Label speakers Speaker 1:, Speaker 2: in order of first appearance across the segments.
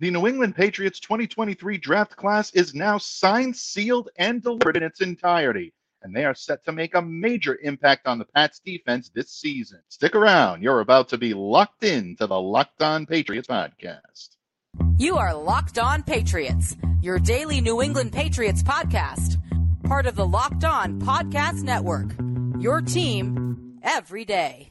Speaker 1: The New England Patriots 2023 draft class is now signed, sealed, and delivered in its entirety, and they are set to make a major impact on the Pats defense this season. Stick around. You're about to be locked in to the Locked On Patriots podcast.
Speaker 2: You are Locked On Patriots, your daily New England Patriots podcast, part of the Locked On Podcast Network. Your team every day.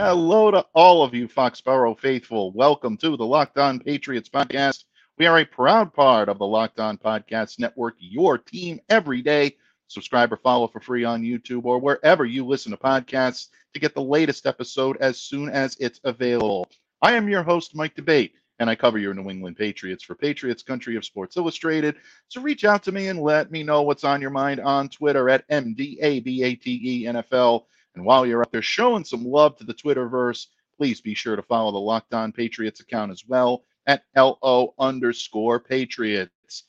Speaker 1: Hello to all of you Foxborough faithful. Welcome to the Locked On Patriots podcast. We are a proud part of the Locked On Podcast Network, your team every day. Subscribe or follow for free on YouTube or wherever you listen to podcasts to get the latest episode as soon as it's available. I am your host, Mike D'Abate, and I cover your New England Patriots for Patriots Country of Sports Illustrated. So reach out to me and let me know what's on your mind on Twitter at MDABATE NFL. And while you're out there showing some love to the Twitterverse, please be sure to follow the Locked On Patriots account as well at LO underscore Patriots.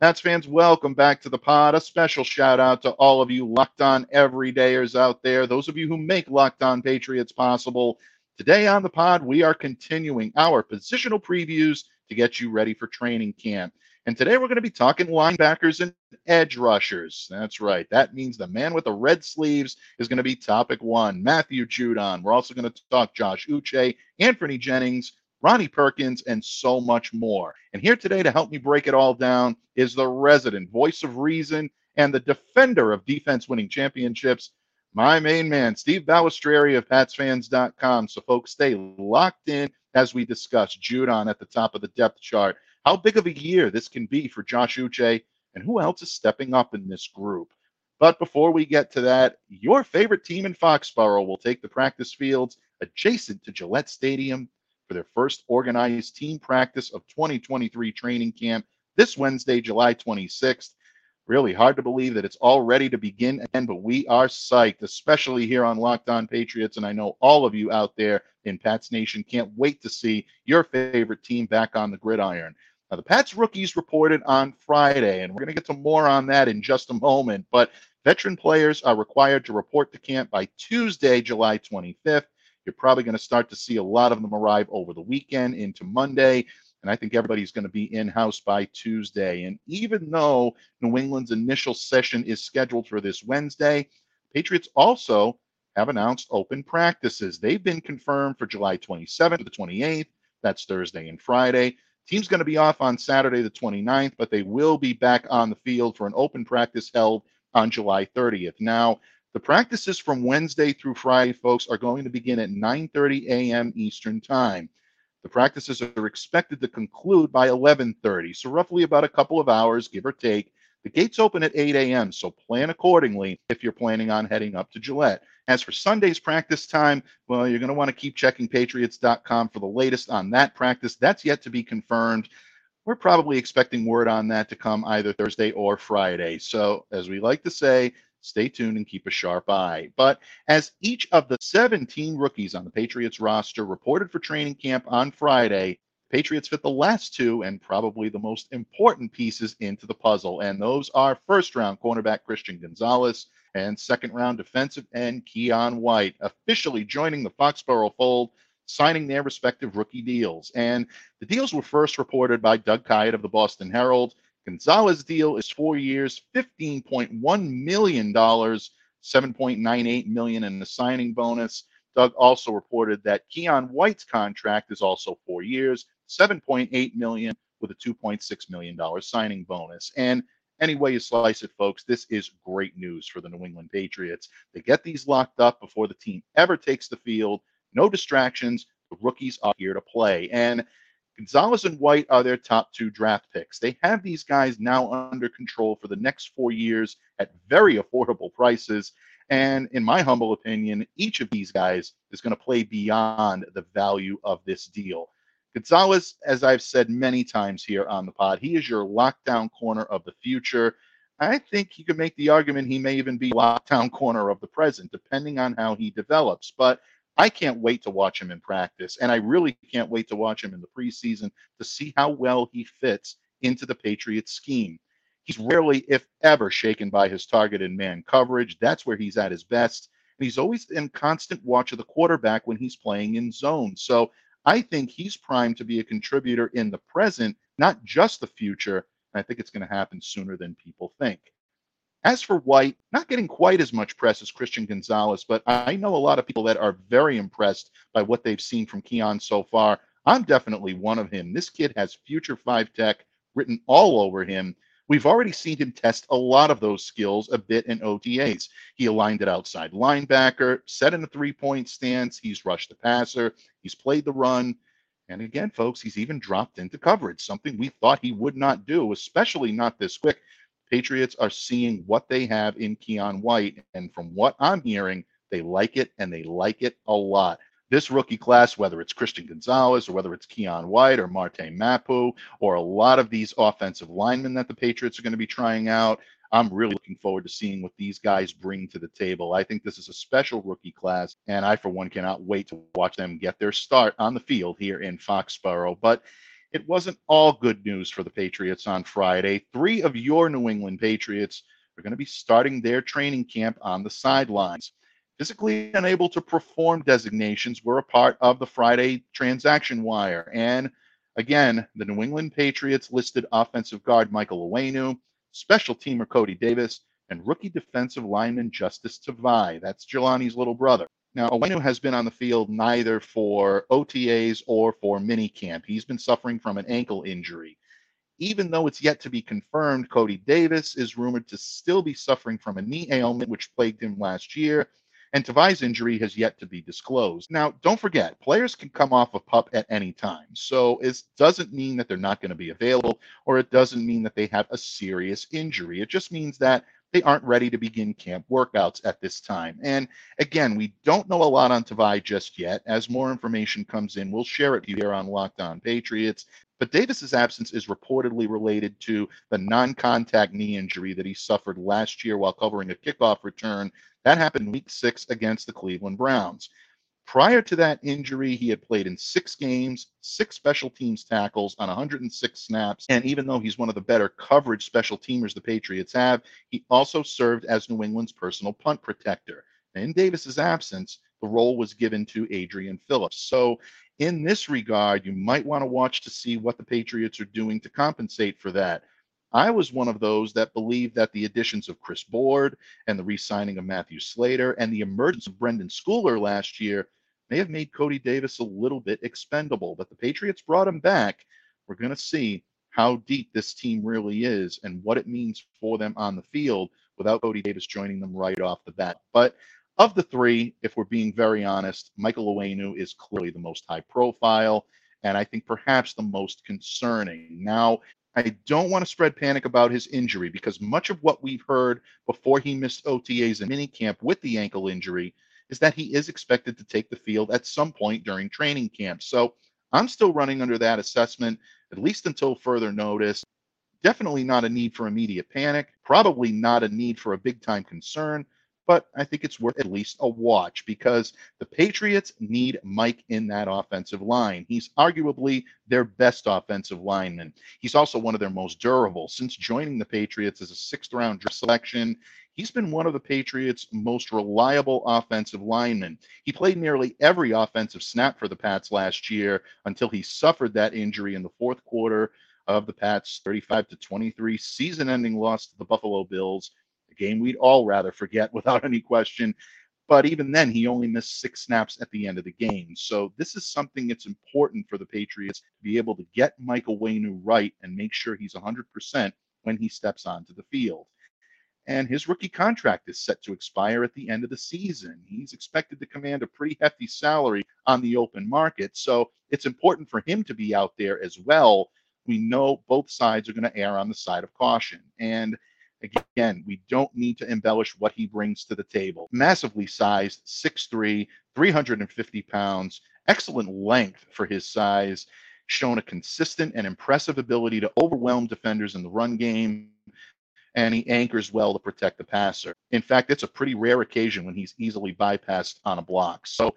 Speaker 1: Pats fans, welcome back to the pod. A special shout out to all of you Locked On Everydayers out there, those of you who make Locked On Patriots possible. Today on the pod, we are continuing our positional previews to get you ready for training camp. And today we're going to be talking linebackers and edge rushers. That's right. That means the man with the red sleeves is going to be topic one. Matthew Judon. We're also going to talk Josh Uche, Anfernee Jennings, Ronnie Perkins, and so much more. And here today to help me break it all down is the resident voice of reason and the defender of defense winning championships, my main man, Steve Balestrieri of PatsFans.com. So, folks, stay locked in as we discuss Judon at the top of the depth chart how big of a year this can be for Josh Uche and who else is stepping up in this group. But before we get to that, your favorite team in Foxborough will take the practice fields adjacent to Gillette Stadium for their first organized team practice of 2023 training camp this Wednesday, July 26th. Really hard to believe that it's all ready to begin again, but we are psyched, especially here on Locked On Patriots. And I know all of you out there in Pats Nation can't wait to see your favorite team back on the gridiron. Now, the Pats rookies reported on Friday, and we're going to get to more on that in just a moment. But veteran players are required to report to camp by Tuesday, July 25th. You're probably going to start to see a lot of them arrive over the weekend into Monday. And I think everybody's going to be in house by Tuesday. And even though New England's initial session is scheduled for this Wednesday, Patriots also have announced open practices. They've been confirmed for July 27th to the 28th. That's Thursday and Friday. Team's going to be off on Saturday, the 29th, but they will be back on the field for an open practice held on July 30th. Now, the practices from Wednesday through Friday, folks, are going to begin at 9:30 a.m. Eastern Time. The practices are expected to conclude by 11:30, so roughly about a couple of hours, give or take. The gates open at 8 a.m., so plan accordingly if you're planning on heading up to Gillette. As for Sunday's practice time, well, you're going to want to keep checking patriots.com for the latest on that practice. That's yet to be confirmed. We're probably expecting word on that to come either Thursday or Friday. So, as we like to say, stay tuned and keep a sharp eye. But as each of the 17 rookies on the Patriots roster reported for training camp on Friday, Patriots fit the last two and probably the most important pieces into the puzzle. And those are first round cornerback Christian Gonzalez and second round defensive end Keion White, officially joining the Foxborough fold, signing their respective rookie deals. And the deals were first reported by Doug Kyed of the Boston Herald. Gonzalez deal is four years, $15.1 million, 7.98 million in the signing bonus. Doug also reported that Keion White's contract is also four years, 7.8 million with a 2.6 million dollar signing bonus. And any way you slice it, folks, this is great news for the New England Patriots. They get these locked up before the team ever takes the field. No distractions. The rookies are here to play. And Gonzalez and White are their top two draft picks. They have these guys now under control for the next four years at very affordable prices. And in my humble opinion, each of these guys is going to play beyond the value of this deal. Gonzalez, as I've said many times here on the pod, he is your lockdown corner of the future. I think you could make the argument he may even be lockdown corner of the present, depending on how he develops. But I can't wait to watch him in practice, and I really can't wait to watch him in the preseason to see how well he fits into the Patriots scheme. He's rarely, if ever, shaken by his targeted man coverage. That's where he's at his best. And he's always in constant watch of the quarterback when he's playing in zone. So I think he's primed to be a contributor in the present, not just the future. And I think it's going to happen sooner than people think. As for White, not getting quite as much press as Christian Gonzalez, but I know a lot of people that are very impressed by what they've seen from Keion so far. I'm definitely one of him. This kid has future five tech written all over him. We've already seen him test a lot of those skills a bit in OTAs. He aligned at outside linebacker, set in a three point stance. He's rushed the passer. He's played the run. And again, folks, he's even dropped into coverage, something we thought he would not do, especially not this quick. Patriots are seeing what they have in Keion White. And from what I'm hearing, they like it and they like it a lot. This rookie class, whether it's Christian Gonzalez or whether it's Keion White or Marte Mapu or a lot of these offensive linemen that the Patriots are going to be trying out, I'm really looking forward to seeing what these guys bring to the table. I think this is a special rookie class, and I, for one, cannot wait to watch them get their start on the field here in Foxborough. But it wasn't all good news for the Patriots on Friday. Three of your New England Patriots are going to be starting their training camp on the sidelines. Physically unable to perform designations were a part of the Friday transaction wire. And again, the New England Patriots listed offensive guard Michael Onwenu, special teamer Cody Davis, and rookie defensive lineman Justus Tavai. That's Jahlani's little brother. Now, Onwenu has been on the field neither for OTAs or for minicamp. He's been suffering from an ankle injury. Even though it's yet to be confirmed, Cody Davis is rumored to still be suffering from a knee ailment which plagued him last year, and Tavai's injury has yet to be disclosed. Now, don't forget, players can come off a pup at any time. So it doesn't mean that they're not going to be available, or it doesn't mean that they have a serious injury. It just means that they aren't ready to begin camp workouts at this time. And again, we don't know a lot on Tavai just yet. As more information comes in, we'll share it here on Locked On Patriots. But Davis's absence is reportedly related to the non-contact knee injury that he suffered last year while covering a kickoff return. That happened week six against the Cleveland Browns. Prior to that injury, he had played in six games, six special teams tackles on 106 snaps. And even though he's one of the better coverage special teamers the Patriots have, he also served as New England's personal punt protector. In Davis's absence, the role was given to Adrian Phillips. So, in this regard, you might want to watch to see what the Patriots are doing to compensate for that. I was one of those that believed that the additions of Chris Board and the re signing of Matthew Slater and the emergence of Brenden Schooler last year may have made Cody Davis a little bit expendable, but the Patriots brought him back. We're going to see how deep this team really is and what it means for them on the field without Cody Davis joining them right off the bat. But of the three, if we're being very honest, Michael Onwenu is clearly the most high profile and I think perhaps the most concerning. Now, I don't want to spread panic about his injury because much of what we've heard before he missed OTAs and minicamp with the ankle injury is that he is expected to take the field at some point during training camp. So I'm still running under that assessment, at least until further notice. Definitely not a need for immediate panic, probably not a need for a big time concern, but I think it's worth at least a watch because the Patriots need Mike in that offensive line. He's arguably their best offensive lineman. He's also one of their most durable. Since joining the Patriots as a sixth round draft selection, he's been one of the Patriots' most reliable offensive linemen. He played nearly every offensive snap for the Pats last year until he suffered that injury in the fourth quarter of the Pats' 35 to 23 season-ending loss to the Buffalo Bills a game we'd all rather forget without any question. But even then, he only missed six snaps at the end of the game. So this is something that's important for the Patriots to be able to get Michael Onwenu right and make sure he's 100% when he steps onto the field. And his rookie contract is set to expire at the end of the season. He's expected to command a pretty hefty salary on the open market. So it's important for him to be out there as well. We know both sides are going to err on the side of caution. And Again, we don't need to embellish what he brings to the table. Massively sized, 6'3, 350 pounds, excellent length for his size, shown a consistent and impressive ability to overwhelm defenders in the run game, and he anchors well to protect the passer. In fact, it's a pretty rare occasion when he's easily bypassed on a block. So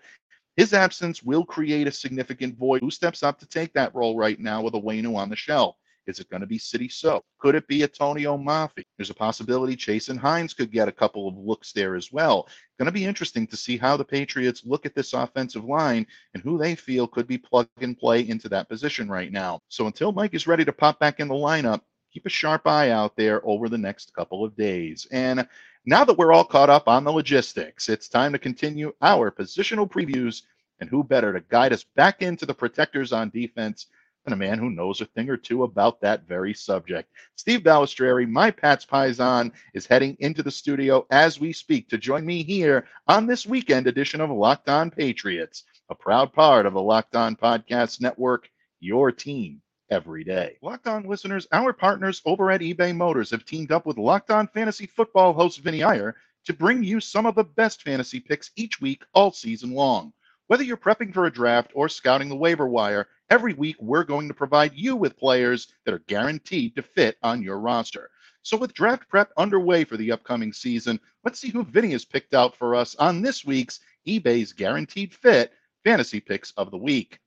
Speaker 1: his absence will create a significant void. Who steps up to take that role right now with a Onwenu on the shelf? Is it going to be Sidy Sow? Could it be Atonio Mafi? There's a possibility Chasen Hines could get a couple of looks there as well. Going to be interesting to see how the Patriots look at this offensive line and who they feel could be plug and play into that position right now. So until Mike is ready to pop back in the lineup, keep a sharp eye out there over the next couple of days. And now that we're all caught up on the logistics, it's time to continue our positional previews. And who better to guide us back into the protectors on defense than a man who knows a thing or two about that very subject. Steve Balestrieri, my Pats Paisan, is heading into the studio as we speak to join me here on this weekend edition of Locked On Patriots, a proud part of the Locked On Podcast Network, your team every day. Locked On listeners, our partners over at eBay Motors have teamed up with Locked On Fantasy Football host Vinny Iyer to bring you some of the best fantasy picks each week all season long. Whether you're prepping for a draft or scouting the waiver wire, every week we're going to provide you with players that are guaranteed to fit on your roster. So, with draft prep underway for the upcoming season, let's see who Vinny has picked out for us on this week's eBay's Guaranteed Fit Fantasy Picks of the Week.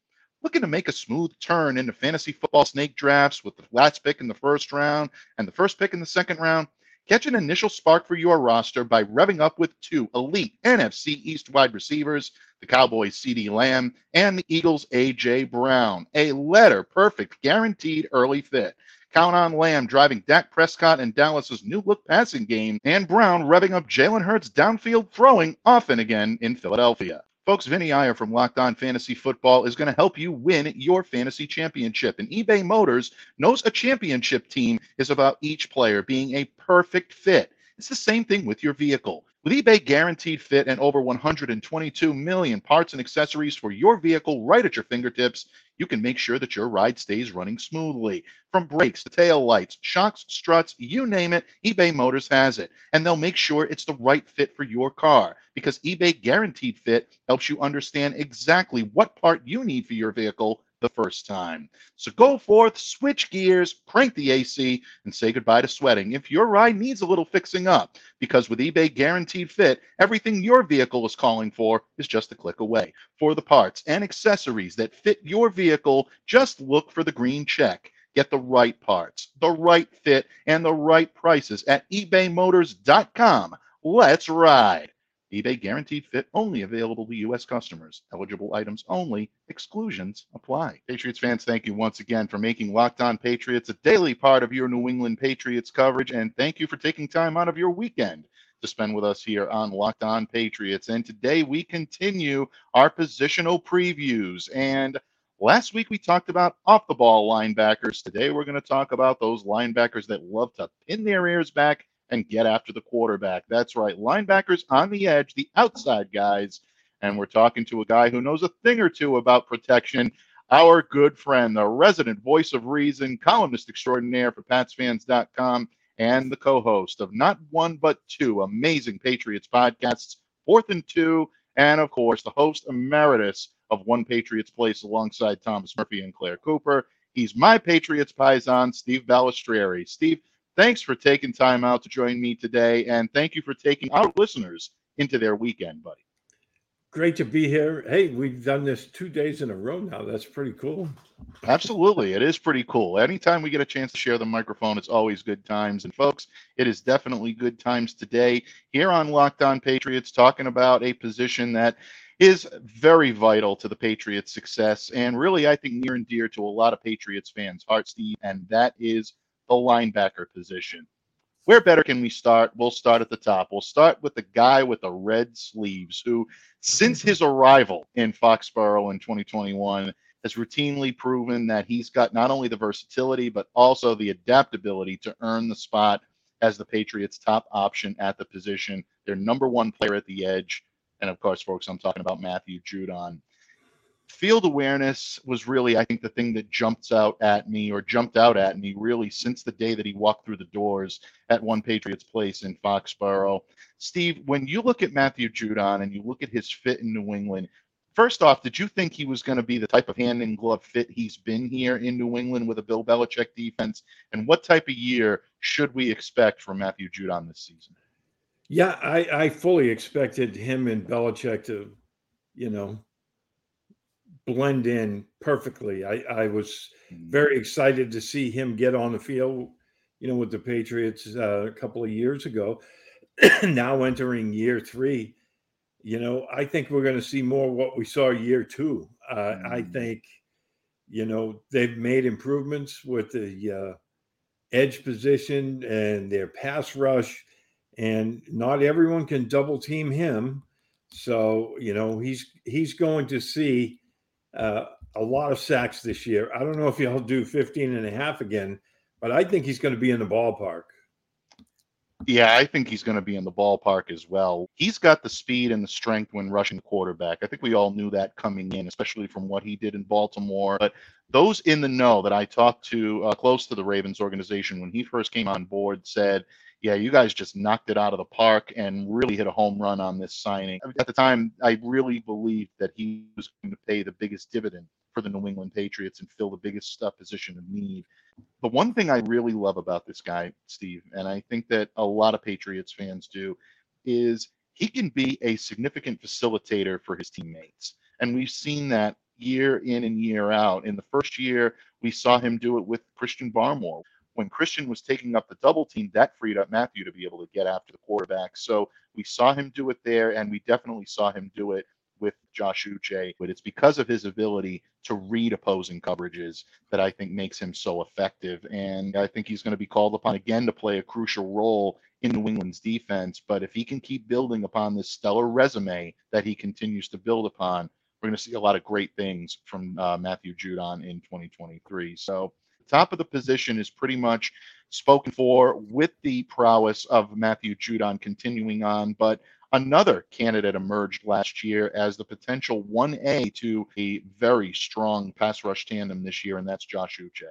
Speaker 1: Looking to make a smooth turn into fantasy football snake drafts with the last pick in the first round and the first pick in the second round? Catch an initial spark for your roster by revving up with two elite NFC East wide receivers, the Cowboys' CeeDee Lamb and the Eagles' A.J. Brown. A letter perfect, guaranteed early fit. Count on Lamb driving Dak Prescott and Dallas's new look passing game, and Brown revving up Jalen Hurts downfield throwing often again in Philadelphia. Folks, Vinny Iyer from Locked On Fantasy Football is going to help you win your fantasy championship. And eBay Motors knows a championship team is about each player being a perfect fit. It's the same thing with your vehicle. With eBay Guaranteed Fit and over 122 million parts and accessories for your vehicle right at your fingertips, you can make sure that your ride stays running smoothly. From brakes to tail lights, shocks, struts, you name it, eBay Motors has it. And they'll make sure it's the right fit for your car because eBay Guaranteed Fit helps you understand exactly what part you need for your vehicle the first time. So go forth, switch gears, crank the AC, and say goodbye to sweating if your ride needs a little fixing up. Because with eBay Guaranteed Fit, everything your vehicle is calling for is just a click away. For the parts and accessories that fit your vehicle, just look for the green check. Get the right parts, the right fit, and the right prices at ebaymotors.com. Let's ride eBay guaranteed fit only available to U.S. customers. Eligible items only. Exclusions apply. Patriots fans, thank you once again for making Locked On Patriots a daily part of your New England Patriots coverage. And thank you for taking time out of your weekend to spend with us here on Locked On Patriots. And today we continue our positional previews. And last week we talked about off the ball linebackers. Today we're going to talk about those linebackers that love to pin their ears back and get after the quarterback. That's right. Linebackers on the edge, the outside guys. And we're talking to a guy who knows a thing or two about protection. Our good friend, the resident voice of reason, columnist extraordinaire for PatsFans.com, and the co host of not one but two amazing Patriots podcasts, Fourth and Two, and of course, the host emeritus of One Patriots Place alongside Thomas Murphy and Claire Cooper. He's my Patriots Paisan, Steve Balestrieri. Steve, Thanks for taking time out to join me today, and thank you for taking our listeners into their weekend, buddy.
Speaker 3: Great to be here. Hey, we've done this two days in a row now. That's pretty cool.
Speaker 1: Absolutely. It is pretty cool. Anytime we get a chance to share the microphone, it's always good times. And folks, it is definitely good times today here on Locked On Patriots, talking about a position that is very vital to the Patriots' success and really, I think, near and dear to a lot of Patriots fans' hearts, Steve, and that is the linebacker position. Where better can we start? We'll start at the top. We'll start with the guy with the red sleeves who, since his arrival in Foxborough in 2021, has routinely proven that he's got not only the versatility, but also the adaptability to earn the spot as the Patriots' top option at the position, their number one player at the edge. And of course, folks, I'm talking about Matthew Judon field awareness was really, I think, the thing that jumps out at me or jumped out at me really since the day that he walked through the doors at One Patriots Place in Foxborough. Steve, when you look at Matthew Judon and you look at his fit in New England, first off, did you think he was going to be the type of hand in glove fit he's been here in New England with a Bill Belichick defense? And what type of year should we expect from Matthew Judon this season?
Speaker 3: Yeah, I, I fully expected him and Belichick to, you know, blend in perfectly. I, I was
Speaker 1: Mm-hmm.
Speaker 3: very excited to see him get on the field, you know, with the Patriots uh, a couple of years ago. now entering year three, you know, I think we're going to see more what we saw year two. Uh, I
Speaker 1: Mm.
Speaker 3: think, you know, they've made improvements with the uh, edge position and their pass rush, and not everyone can double team him. So, you know, he's he's going to see uh, a lot of sacks this year. I don't know if he'll do 15 and a half again, but I think he's going to be in the ballpark.
Speaker 1: Yeah, I think he's going to be in the ballpark as well. He's got the speed and the strength when rushing quarterback. I think we all knew that coming in, especially from what he did in Baltimore. But those in the know that I talked to uh, close to the Ravens organization when he first came on board said, yeah, you guys just knocked it out of the park and really hit a home run on this signing. At the time, I really believed that he was going to pay the biggest dividend for the New England Patriots and fill the biggest uh, position of need. The one thing I really love about this guy, Steve, and I think that a lot of Patriots fans do, is he can be a significant facilitator for his teammates. And we've seen that year in and year out. In the first year, we saw him do it with Christian Barmore. When Christian was taking up the double team, that freed up Matthew to be able to get after the quarterback. So we saw him do it there, and we definitely saw him do it with Josh Uche. But it's because of his ability to read opposing coverages that I think makes him so effective. And I think he's going to be called upon again to play a crucial role in New England's defense. But if he can keep building upon this stellar resume that he continues to build upon, we're going to see a lot of great things from uh, Matthew Judon in 2023. So, top of the position is pretty much spoken for with the prowess of Matthew Judon continuing on. But another candidate emerged last year as the potential 1A to a very strong pass rush tandem this year, and that's Josh Uche.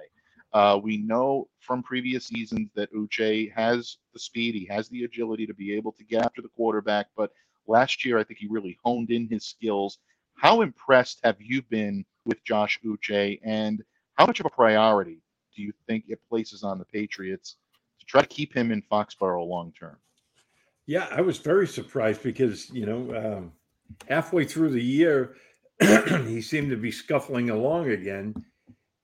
Speaker 1: Uh, we know from previous seasons that Uche has the speed, he has the agility to be able to get after the quarterback, but last year I think he really honed in his skills. How impressed have you been with Josh Uche, and how much of a priority do you think it places on the Patriots to try to keep him in Foxborough long term?
Speaker 3: Yeah, I was very surprised because, you know, um, halfway through the year, he seemed to be scuffling along again.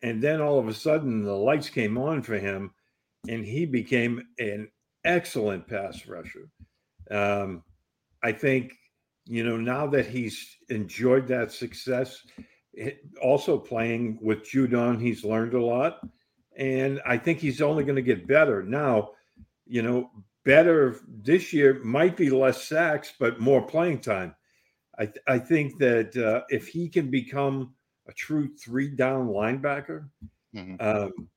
Speaker 3: And then all of a sudden, the lights came on for him, and he became an excellent pass rusher. Um, I think, you know, now that he's enjoyed that success, also playing with Judon, he's learned a lot. And I think he's only going to get better. Now, you know, better this year might be less sacks, but more playing time. I, th- I think that uh, if he can become a true three down linebacker,
Speaker 1: Mhm.
Speaker 3: um,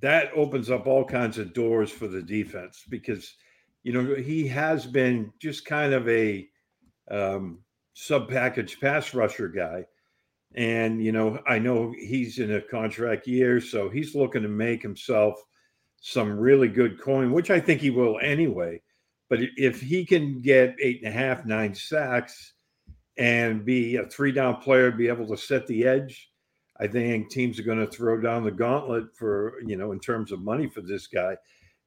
Speaker 3: that opens up all kinds of doors for the defense because, you know, he has been just kind of a um, sub package pass rusher guy. And, you know, I know he's in a contract year, so he's looking to make himself some really good coin, which I think he will anyway. But if he can get eight and a half, nine sacks and be a three down player, be able to set the edge, I think teams are going to throw down the gauntlet for, you know, in terms of money for this guy.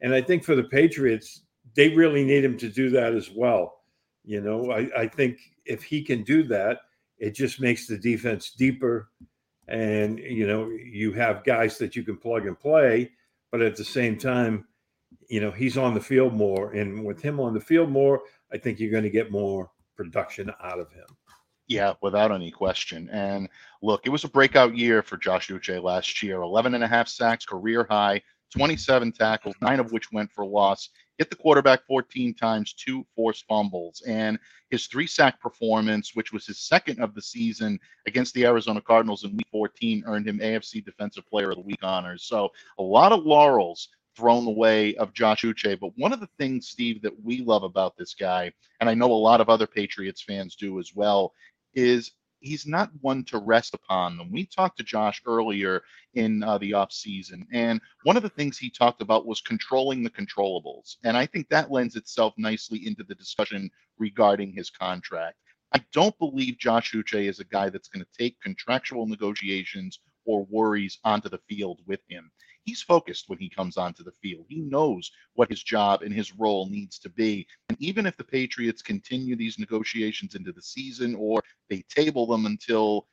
Speaker 3: And I think for the Patriots, they really need him to do that as well. You know, I, I think if he can do that, it just makes the defense deeper. And, you know, you have guys that you can plug and play but at the same time, you know, he's on the field more. And with him on the field more, I think you're going to get more production out of him.
Speaker 1: Yeah, without any question. And look, it was a breakout year for Josh Uche last year 11 and a half sacks, career high, 27 tackles, nine of which went for loss. Hit the quarterback 14 times, two forced fumbles. And his three sack performance, which was his second of the season against the Arizona Cardinals in week 14, earned him AFC Defensive Player of the Week honors. So a lot of laurels thrown away of Josh Uche. But one of the things, Steve, that we love about this guy, and I know a lot of other Patriots fans do as well, is he's not one to rest upon them. We talked to Josh earlier in uh, the offseason, and one of the things he talked about was controlling the controllables. And I think that lends itself nicely into the discussion regarding his contract. I don't believe Josh Uche is a guy that's going to take contractual negotiations or worries onto the field with him. He's focused when he comes onto the field. He knows what his job and his role needs to be. And even if the Patriots continue these negotiations into the season or they table them until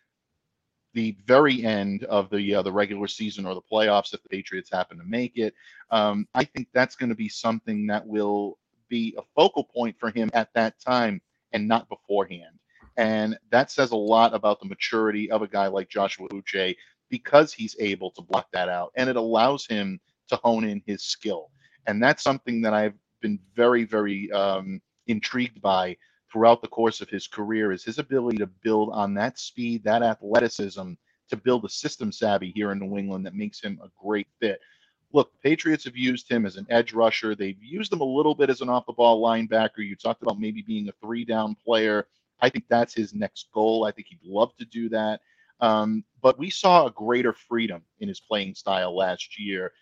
Speaker 1: the very end of the uh, the regular season or the playoffs if the Patriots happen to make it. Um, I think that's going to be something that will be a focal point for him at that time and not beforehand. And that says a lot about the maturity of a guy like Joshua Uche because he's able to block that out and it allows him to hone in his skill. And that's something that I've been very, very um, intrigued by throughout the course of his career is his ability to build on that speed, that athleticism, to build a system savvy here in New England that makes him a great fit. Look, Patriots have used him as an edge rusher. They've used him a little bit as an off the ball linebacker. You talked about maybe being a three down player. I think that's his next goal. I think he'd love to do that. Um, but we saw a greater freedom in his playing style last year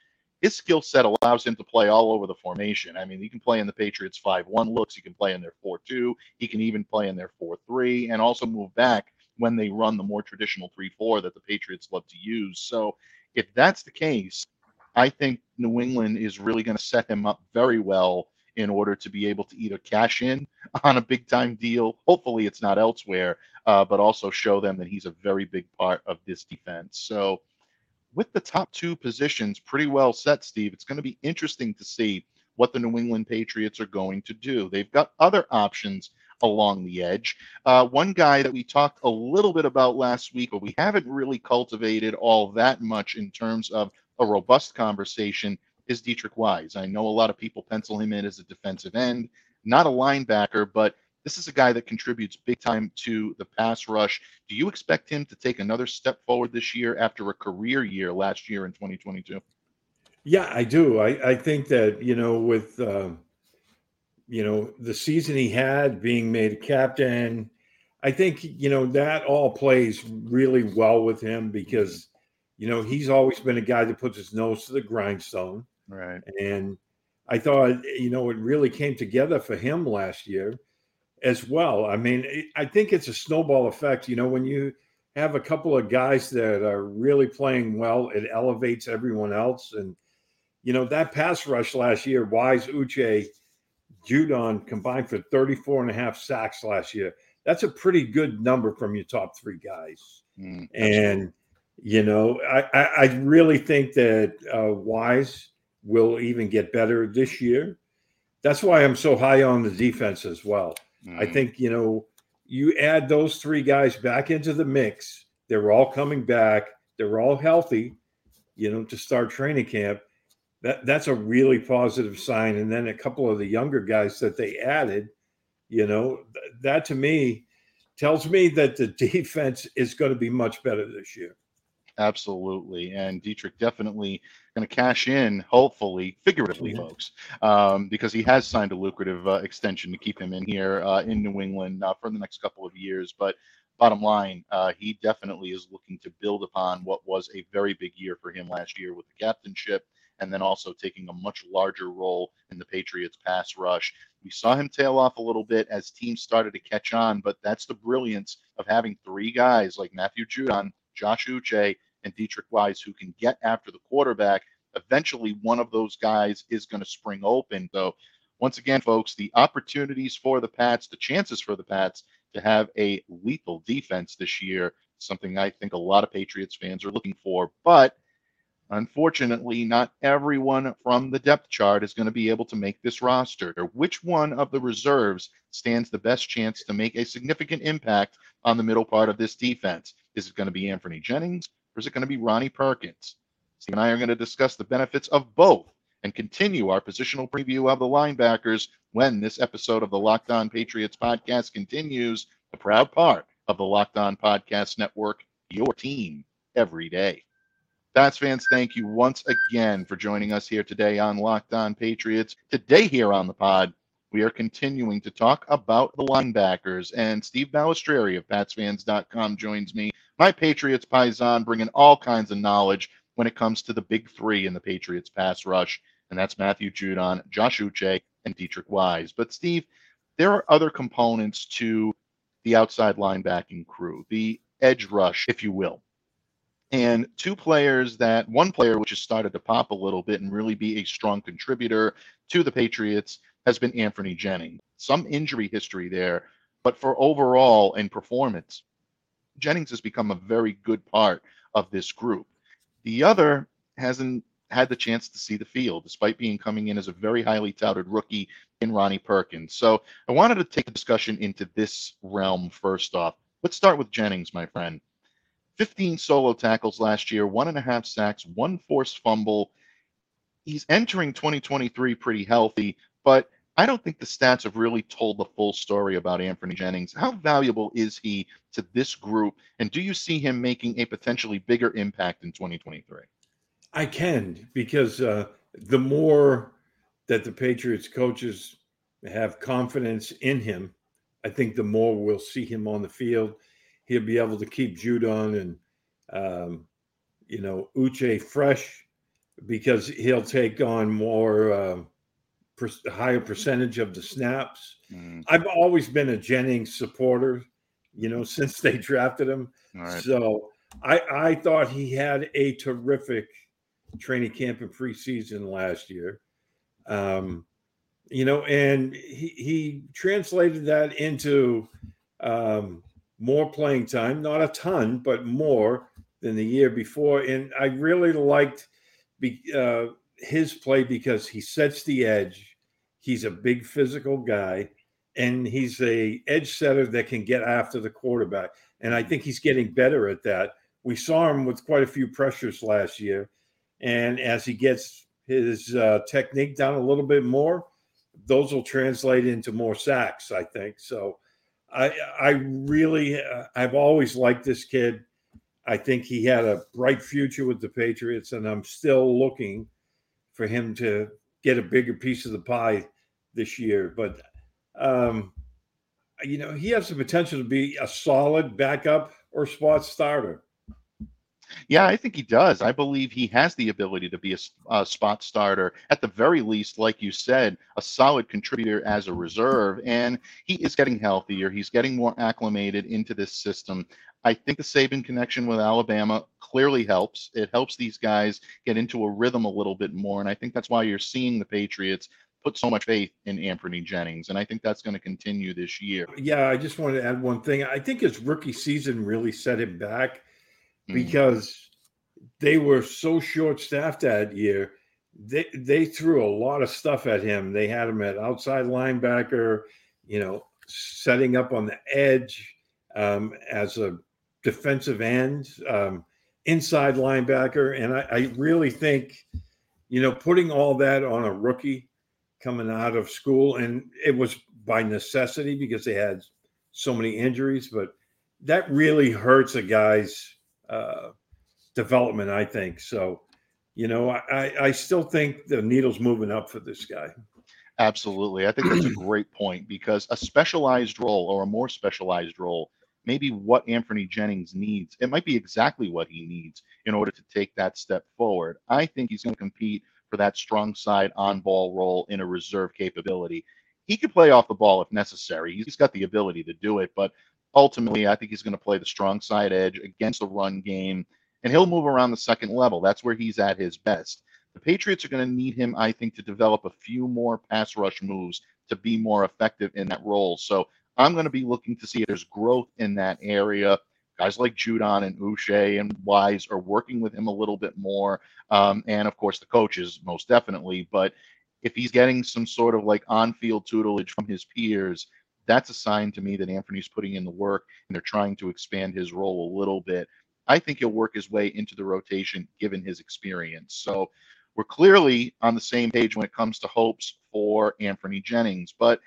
Speaker 1: his skill set allows him to play all over the formation. I mean, he can play in the Patriots 5 1 looks, he can play in their 4 2, he can even play in their 4 3, and also move back when they run the more traditional 3 4 that the Patriots love to use. So, if that's the case, I think New England is really going to set him up very well in order to be able to either cash in on a big time deal. Hopefully, it's not elsewhere, uh, but also show them that he's a very big part of this defense. So, with the top two positions pretty well set, Steve, it's going to be interesting to see what the New England Patriots are going to do. They've got other options along the edge. Uh, one guy that we talked a little bit about last week, but we haven't really cultivated all that much in terms of a robust conversation, is Deatrich Wise. I know a lot of people pencil him in as a defensive end, not a linebacker, but this is a guy that contributes big time to the pass rush. Do you expect him to take another step forward this year after a career year last year in 2022?
Speaker 3: Yeah, I do. I, I think that, you know, with, uh, you know, the season he had being made a captain, I think, you know, that all plays really well with him because, you know, he's always been a guy that puts his nose to the grindstone.
Speaker 1: Right.
Speaker 3: And I thought, you know, it really came together for him last year as well. I mean, I think it's a snowball effect. You know, when you have a couple of guys that are really playing well, it elevates everyone else. And, you know, that pass rush last year, Wise, Uche, Judon combined for 34 and a half sacks last year. That's a pretty good number from your top three guys. Mm, and, you know, I, I, I, really think that uh, Wise will even get better this year. That's why I'm so high on the defense as well. Mm. I think, you know, you add those three guys back into the mix, they're all coming back, they're all healthy, you know, to start training camp. That that's a really positive sign. And then a couple of the younger guys that they added, you know, th- that to me tells me that the defense is going to be much better this year.
Speaker 1: Absolutely. And Deatrich definitely going to cash in, hopefully, figuratively, yeah. folks, um, because he has signed a lucrative uh, extension to keep him in here uh, in New England uh, for the next couple of years. But bottom line, uh, he definitely is looking to build upon what was a very big year for him last year with the captainship and then also taking a much larger role in the Patriots pass rush. We saw him tail off a little bit as teams started to catch on, but that's the brilliance of having three guys like Matthew Judon, Josh Uche, and Deatrich Wise who can get after the quarterback. Eventually, one of those guys is going to spring open. So, once again, folks, the opportunities for the Pats, the chances for the Pats to have a lethal defense this year, something I think a lot of Patriots fans are looking for. But unfortunately, not everyone from the depth chart is going to be able to make this roster. Or which one of the reserves stands the best chance to make a significant impact on the middle part of this defense? Is it going to be Anfernee Jennings? Or is it going to be Ronnie Perkins? Steve and I are going to discuss the benefits of both and continue our positional preview of the linebackers when this episode of the Locked On Patriots podcast continues, the proud part of the Locked On Podcast Network, your team every day. Pats fans, thank you once again for joining us here today on Locked On Patriots. Today, here on the pod, we are continuing to talk about the linebackers. And Steve Balestrieri of PatsFans.com joins me my Patriots Paisan bringing all kinds of knowledge when it comes to the big three in the Patriots pass rush, and that's Matthew Judon, Josh Uche, and Deatrich Wise. But Steve, there are other components to the outside linebacking crew, the edge rush, if you will. And two players that one player which has started to pop a little bit and really be a strong contributor to the Patriots has been Anfernee Jennings. Some injury history there, but for overall and performance, Jennings has become a very good part of this group. The other hasn't had the chance to see the field, despite being coming in as a very highly touted rookie in Ronnie Perkins. So I wanted to take the discussion into this realm first off. Let's start with Jennings, my friend. 15 solo tackles last year, one and a half sacks, one forced fumble. He's entering 2023 pretty healthy, but I don't think the stats have really told the full story about Anfernee Jennings. How valuable is he to this group? And do you see him making a potentially bigger impact in 2023?
Speaker 3: I can, because uh, the more that the Patriots coaches have confidence in him, I think the more we'll see him on the field. He'll be able to keep Judon and, um, you know, Uche fresh because he'll take on more. Uh, per, higher percentage of the snaps. Mm. I've always been a Jennings supporter, you know, since they drafted him. Right. So I, I thought he had a terrific training camp and preseason last year. Um, you know, and he, he translated that into um, more playing time, not a ton, but more than the year before. And I really liked be, uh, his play because he sets the edge. He's a big physical guy, and he's a edge setter that can get after the quarterback. And I think he's getting better at that. We saw him with quite a few pressures last year, and as he gets his uh, technique down a little bit more, those will translate into more sacks. I think so. I I really uh, I've always liked this kid. I think he had a bright future with the Patriots, and I'm still looking for him to get a bigger piece of the pie this year. But um, you know, he has the potential to be a solid backup or spot starter.
Speaker 1: Yeah, I think he does. I believe he has the ability to be a, a, spot starter, at the very least, like you said, a solid contributor as a reserve. And he is getting healthier. He's getting more acclimated into this system. I think the Saban connection with Alabama clearly helps. It helps these guys get into a rhythm a little bit more. And I think that's why you're seeing the Patriots put so much faith in Anfernee Jennings. And I think that's going to continue this year.
Speaker 3: Yeah, I just wanted to add one thing. I think his rookie season really set him back mm. because mm. they were so short staffed that year. They they threw a lot of stuff at him. They had him at outside linebacker, you know, setting up on the edge um, as a defensive end, um, inside linebacker. And I, I really think, you know, putting all that on a rookie coming out of school, and it was by necessity because they had so many injuries, but that really hurts a guy's uh, development, I think. So, you know, I, I still think the needle's moving up for this guy.
Speaker 1: Absolutely. I think that's a great point because a specialized role or a more specialized role maybe what Anfernee Jennings needs. It might be exactly what he needs in order to take that step forward. I think he's going to compete for that strong side on ball role in a reserve capability. He could play off the ball if necessary. He's got the ability to do it, but ultimately, I think he's going to play the strong side edge against the run game, and he'll move around the second level. That's where he's at his best. The Patriots are going to need him, I think, to develop a few more pass rush moves to be more effective in that role. So I'm going to be looking to see if there's growth in that area. Guys like Judon and Uche and Wise are working with him a little bit more. Um, and of course, the coaches, most definitely. But if he's getting some sort of like on field tutelage from his peers, that's a sign to me that Anfernee's putting in the work and they're trying to expand his role a little bit. I think he'll work his way into the rotation given his experience. So we're clearly on the same page when it comes to hopes for Anfernee Jennings. But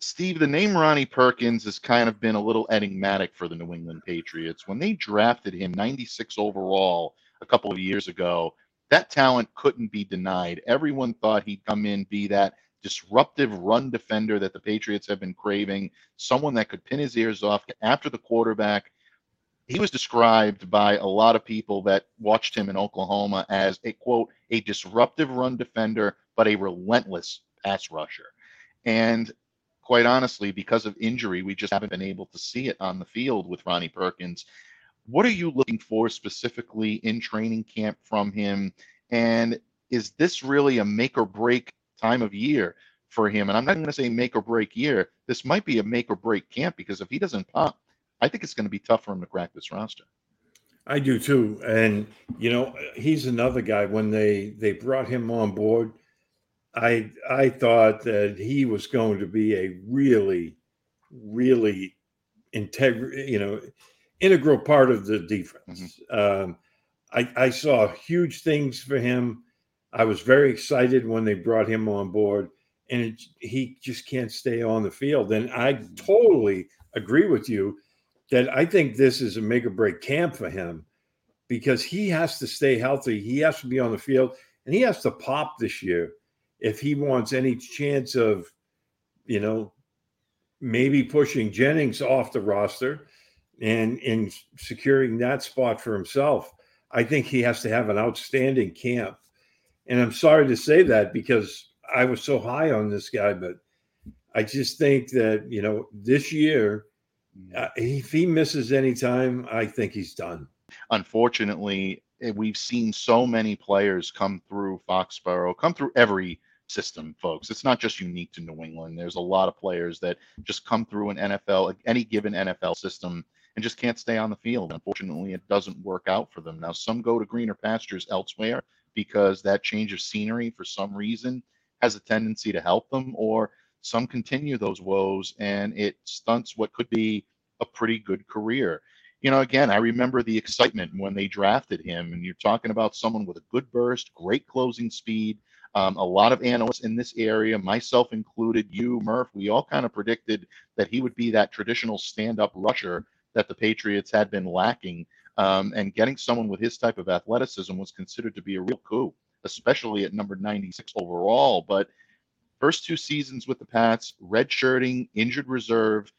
Speaker 1: Steve, the name Ronnie Perkins has kind of been a little enigmatic for the New England Patriots. When they drafted him 96 overall a couple of years ago, that talent couldn't be denied. Everyone thought he'd come in, be that disruptive run defender that the Patriots have been craving, someone that could pin his ears off after the quarterback. He was described by a lot of people that watched him in Oklahoma as a quote, a disruptive run defender, but a relentless pass rusher. And quite honestly, because of injury, we just haven't been able to see it on the field with Ronnie Perkins. What are you looking for specifically in training camp from him? And is this really a make or break time of year for him? And I'm not going to say make or break year. This might be a make or break camp because if he doesn't pop I think it's going to be tough for him to crack this roster.
Speaker 3: I do too, and you know he's another guy. When they they brought him on board, I I thought that he was going to be a really, really integral, you know, integral part of the defense. Mm-hmm. Um, I I saw huge things for him. I was very excited when they brought him on board, and it, he just can't stay on the field. And I totally agree with you that I think this is a make or break camp for him because he has to stay healthy. He has to be on the field and he has to pop this year if he wants any chance of, you know, maybe pushing Jennings off the roster and in securing that spot for himself. I think he has to have an outstanding camp. And I'm sorry to say that because I was so high on this guy, but I just think that, you know, this year uh, if he misses any time, I think he's done.
Speaker 1: Unfortunately, eh, we've seen so many players come through Foxborough, come through every system, folks. It's not just unique to New England. There's a lot of players that just come through an NFL, any given NFL system, and just can't stay on the field. Unfortunately, it doesn't work out for them. Now, some go to greener pastures elsewhere because that change of scenery, for some reason, has a tendency to help them, or some continue those woes and it stunts what could be a pretty good career. You know, again, I remember the excitement when they drafted him, and you're talking about someone with a good burst, great closing speed. Um, a lot of analysts in this area, myself included, you, Murph, we all kind of predicted that he would be that traditional stand up rusher that the Patriots had been lacking. Um, and getting someone with his type of athleticism was considered to be a real coup, especially at number 96 overall. But first two seasons with the Pats, redshirting, injured reserve.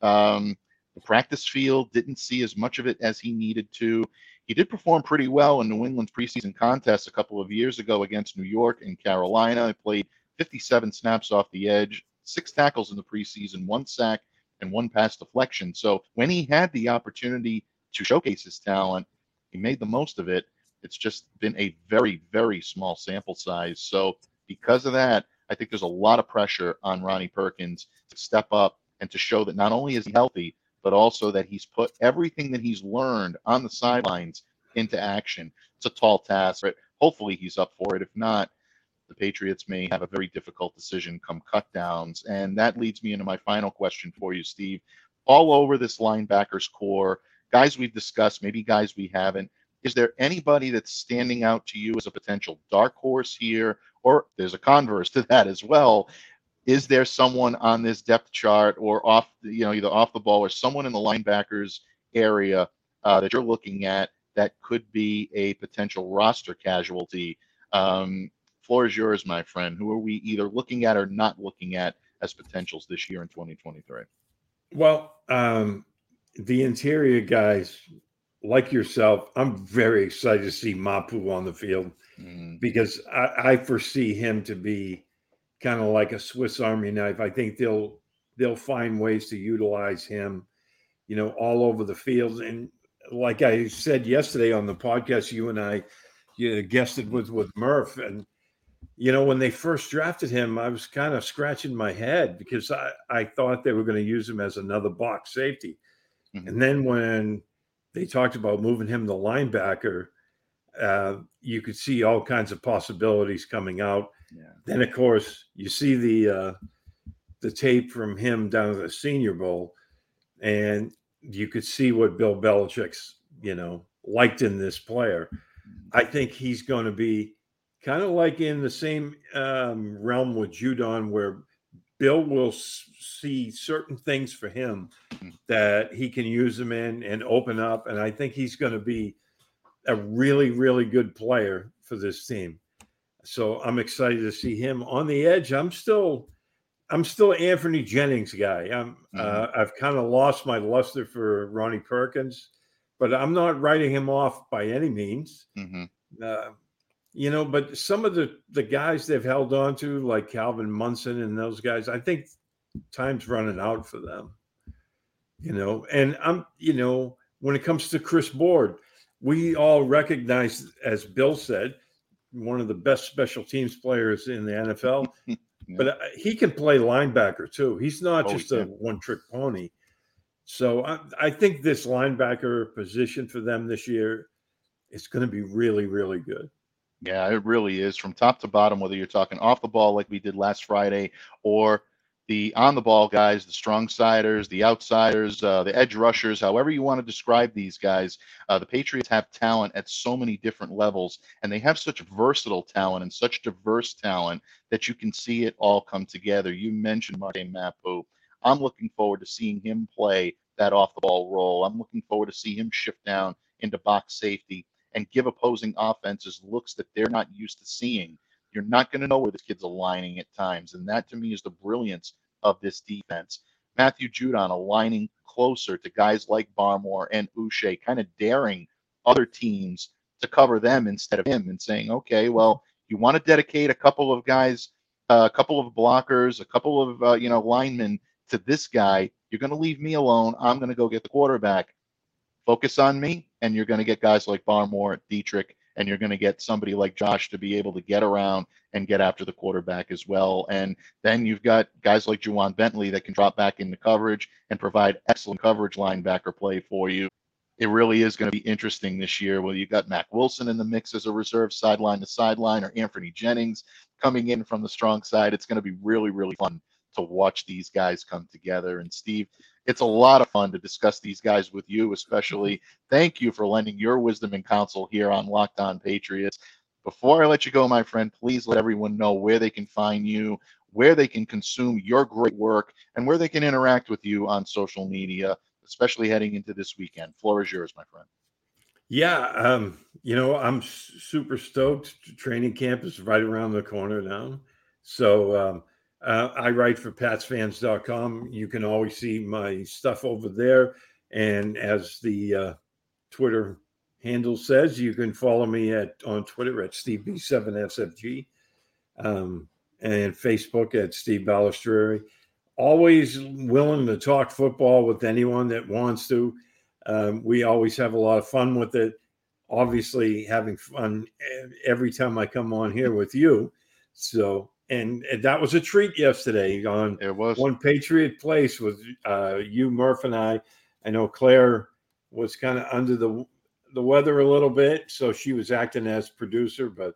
Speaker 1: Um, the practice field didn't see as much of it as he needed to. He did perform pretty well in New England's preseason contest a couple of years ago against New York and Carolina. He played 57 snaps off the edge, six tackles in the preseason, one sack, and one pass deflection. So when he had the opportunity to showcase his talent, he made the most of it. It's just been a very, very small sample size. So because of that, I think there's a lot of pressure on Ronnie Perkins to step up and to show that not only is he healthy, but also that he's put everything that he's learned on the sidelines into action. It's a tall task, but hopefully he's up for it. If not, the Patriots may have a very difficult decision come cutdowns. And that leads me into my final question for you, Steve. All over this linebackers core, guys we've discussed, maybe guys we haven't. Is there anybody that's standing out to you as a potential dark horse here or there's a converse to that as well. Is there someone on this depth chart or off, you know, either off the ball or someone in the linebackers area uh, that you're looking at that could be a potential roster casualty? Um, floor is yours, my friend. Who are we either looking at or not looking at as potentials this year in 2023?
Speaker 3: Well, um, the interior guys, like yourself, I'm very excited to see Mapu on the field mm. because I, I, foresee him to be kind of like a Swiss Army knife. I think they'll they'll find ways to utilize him, you know, all over the field. And like I said yesterday on the podcast, you and I you guested with with Murph, and you know when they first drafted him, I was kind of scratching my head because I I thought they were going to use him as another box safety, mm-hmm. and then when they talked about moving him to linebacker uh, you could see all kinds of possibilities coming out. Yeah. Then, of course, you see the uh, the tape from him down at the Senior Bowl, and you could see what Bill Belichick's you know liked in this player. I think he's going to be kind of like in the same um, realm with Judon, where Bill will see certain things for him mm-hmm. that he can use them in and open up, and I think he's going to be a really, really good player for this team. So I'm excited to see him on the edge. I'm still, I'm still Anfernee Jennings guy. I'm, mm-hmm. uh, I've kind of lost my luster for Ronnie Perkins, but I'm not writing him off by any means. Mm-hmm. Uh, you know, but some of the the guys they've held on to, like Calvin Munson and those guys, I think time's running out for them. You know, and I'm, you know, when it comes to Chris Board, we all recognize, as Bill said, one of the best special teams players in the NFL. yeah. But uh, he can play linebacker too. He's not oh, just a one trick pony. So I, I think this linebacker position for them this year is going to be really, really good.
Speaker 1: Yeah, it really is from top to bottom, whether you're talking off the ball like we did last Friday or the on the ball guys, the strong siders, the outsiders, uh, the edge rushers, however you want to describe these guys. Uh, the Patriots have talent at so many different levels, and they have such versatile talent and such diverse talent that you can see it all come together. You mentioned Marte Mapu. I'm looking forward to seeing him play that off the ball role. I'm looking forward to see him shift down into box safety and give opposing offenses looks that they're not used to seeing. You're not going to know where the kid's aligning at times. And that to me is the brilliance of this defense. Matthew Judon aligning closer to guys like Barmore and Uche, kind of daring other teams to cover them instead of him and saying, okay, well, you want to dedicate a couple of guys, uh, a couple of blockers, a couple of, uh, you know, linemen to this guy. You're going to leave me alone. I'm going to go get the quarterback. Focus on me, and you're going to get guys like Barmore, Deatrich, and you're going to get somebody like Josh to be able to get around and get after the quarterback as well. And then you've got guys like Ja'Whaun Bentley that can drop back into coverage and provide excellent coverage linebacker play for you. It really is going to be interesting this year. Well, you've got Mack Wilson in the mix as a reserve sideline to sideline, or Anfernee Jennings coming in from the strong side. It's going to be really, really fun to watch these guys come together. And Steve, it's a lot of fun to discuss these guys with you, especially. Thank you for lending your wisdom and counsel here on Locked On Patriots. Before I let you go, my friend, please let everyone know where they can find you, where they can consume your great work, and where they can interact with you on social media, especially heading into this weekend. Floor is yours, my friend.
Speaker 3: Yeah, um, you know, I'm super stoked. Training camp is right around the corner now. So um, uh, I write for patsfans.com. You can always see my stuff over there. And as the uh, Twitter handle says, you can follow me at on Twitter at SteveB7SFG um, and Facebook at Steve Balestrieri. Always willing to talk football with anyone that wants to. Um, we always have a lot of fun with it. Obviously, having fun every time I come on here with you. So and, and, that was a treat yesterday on
Speaker 1: it was
Speaker 3: one Patriot Place with uh, you, Murph, and I. I know Claire was kind of under the the weather a little bit, so she was acting as producer. But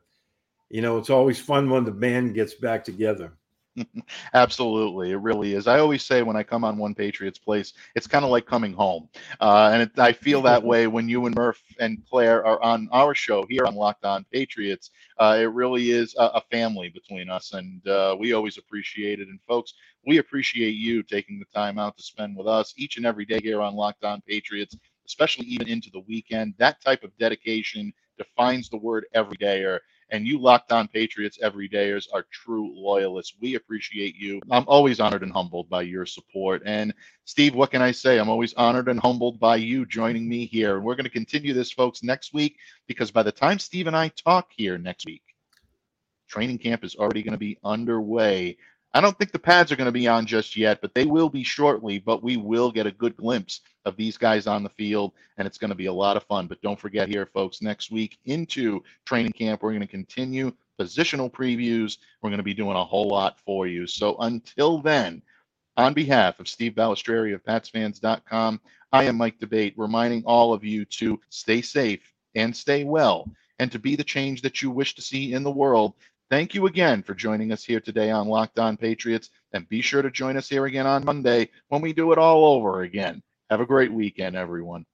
Speaker 3: you know, it's always fun when the band gets back together.
Speaker 1: Absolutely, it really is. I always say when I come on One Patriots Place, it's kind of like coming home, uh, and it, I feel that way when you and Murph and Claire are on our show here on Locked On Patriots. Uh, it really is a, a, family between us, and uh, we always appreciate it. And folks, we appreciate you taking the time out to spend with us each and every day here on Locked On Patriots, especially even into the weekend. That type of dedication defines the word everydayer and you locked on Patriots everydayers are true loyalists. We appreciate you. I'm always honored and humbled by your support. And Steve, what can I say? I'm always honored and humbled by you joining me here. And we're going to continue this, folks, next week because by the time Steve and I talk here next week, training camp is already going to be underway. I don't think the pads are going to be on just yet, but they will be shortly. But we will get a good glimpse of these guys on the field, and it's going to be a lot of fun. But don't forget here, folks, next week into training camp, we're going to continue positional previews. We're going to be doing a whole lot for you. So until then, on behalf of Steve Balestrieri of PatsFans.com, I am Mike D'Abate, reminding all of you to stay safe and stay well, and to be the change that you wish to see in the world. Thank you again for joining us here today on Locked On Patriots, and be sure to join us here again on Monday when we do it all over again. Have a great weekend, everyone.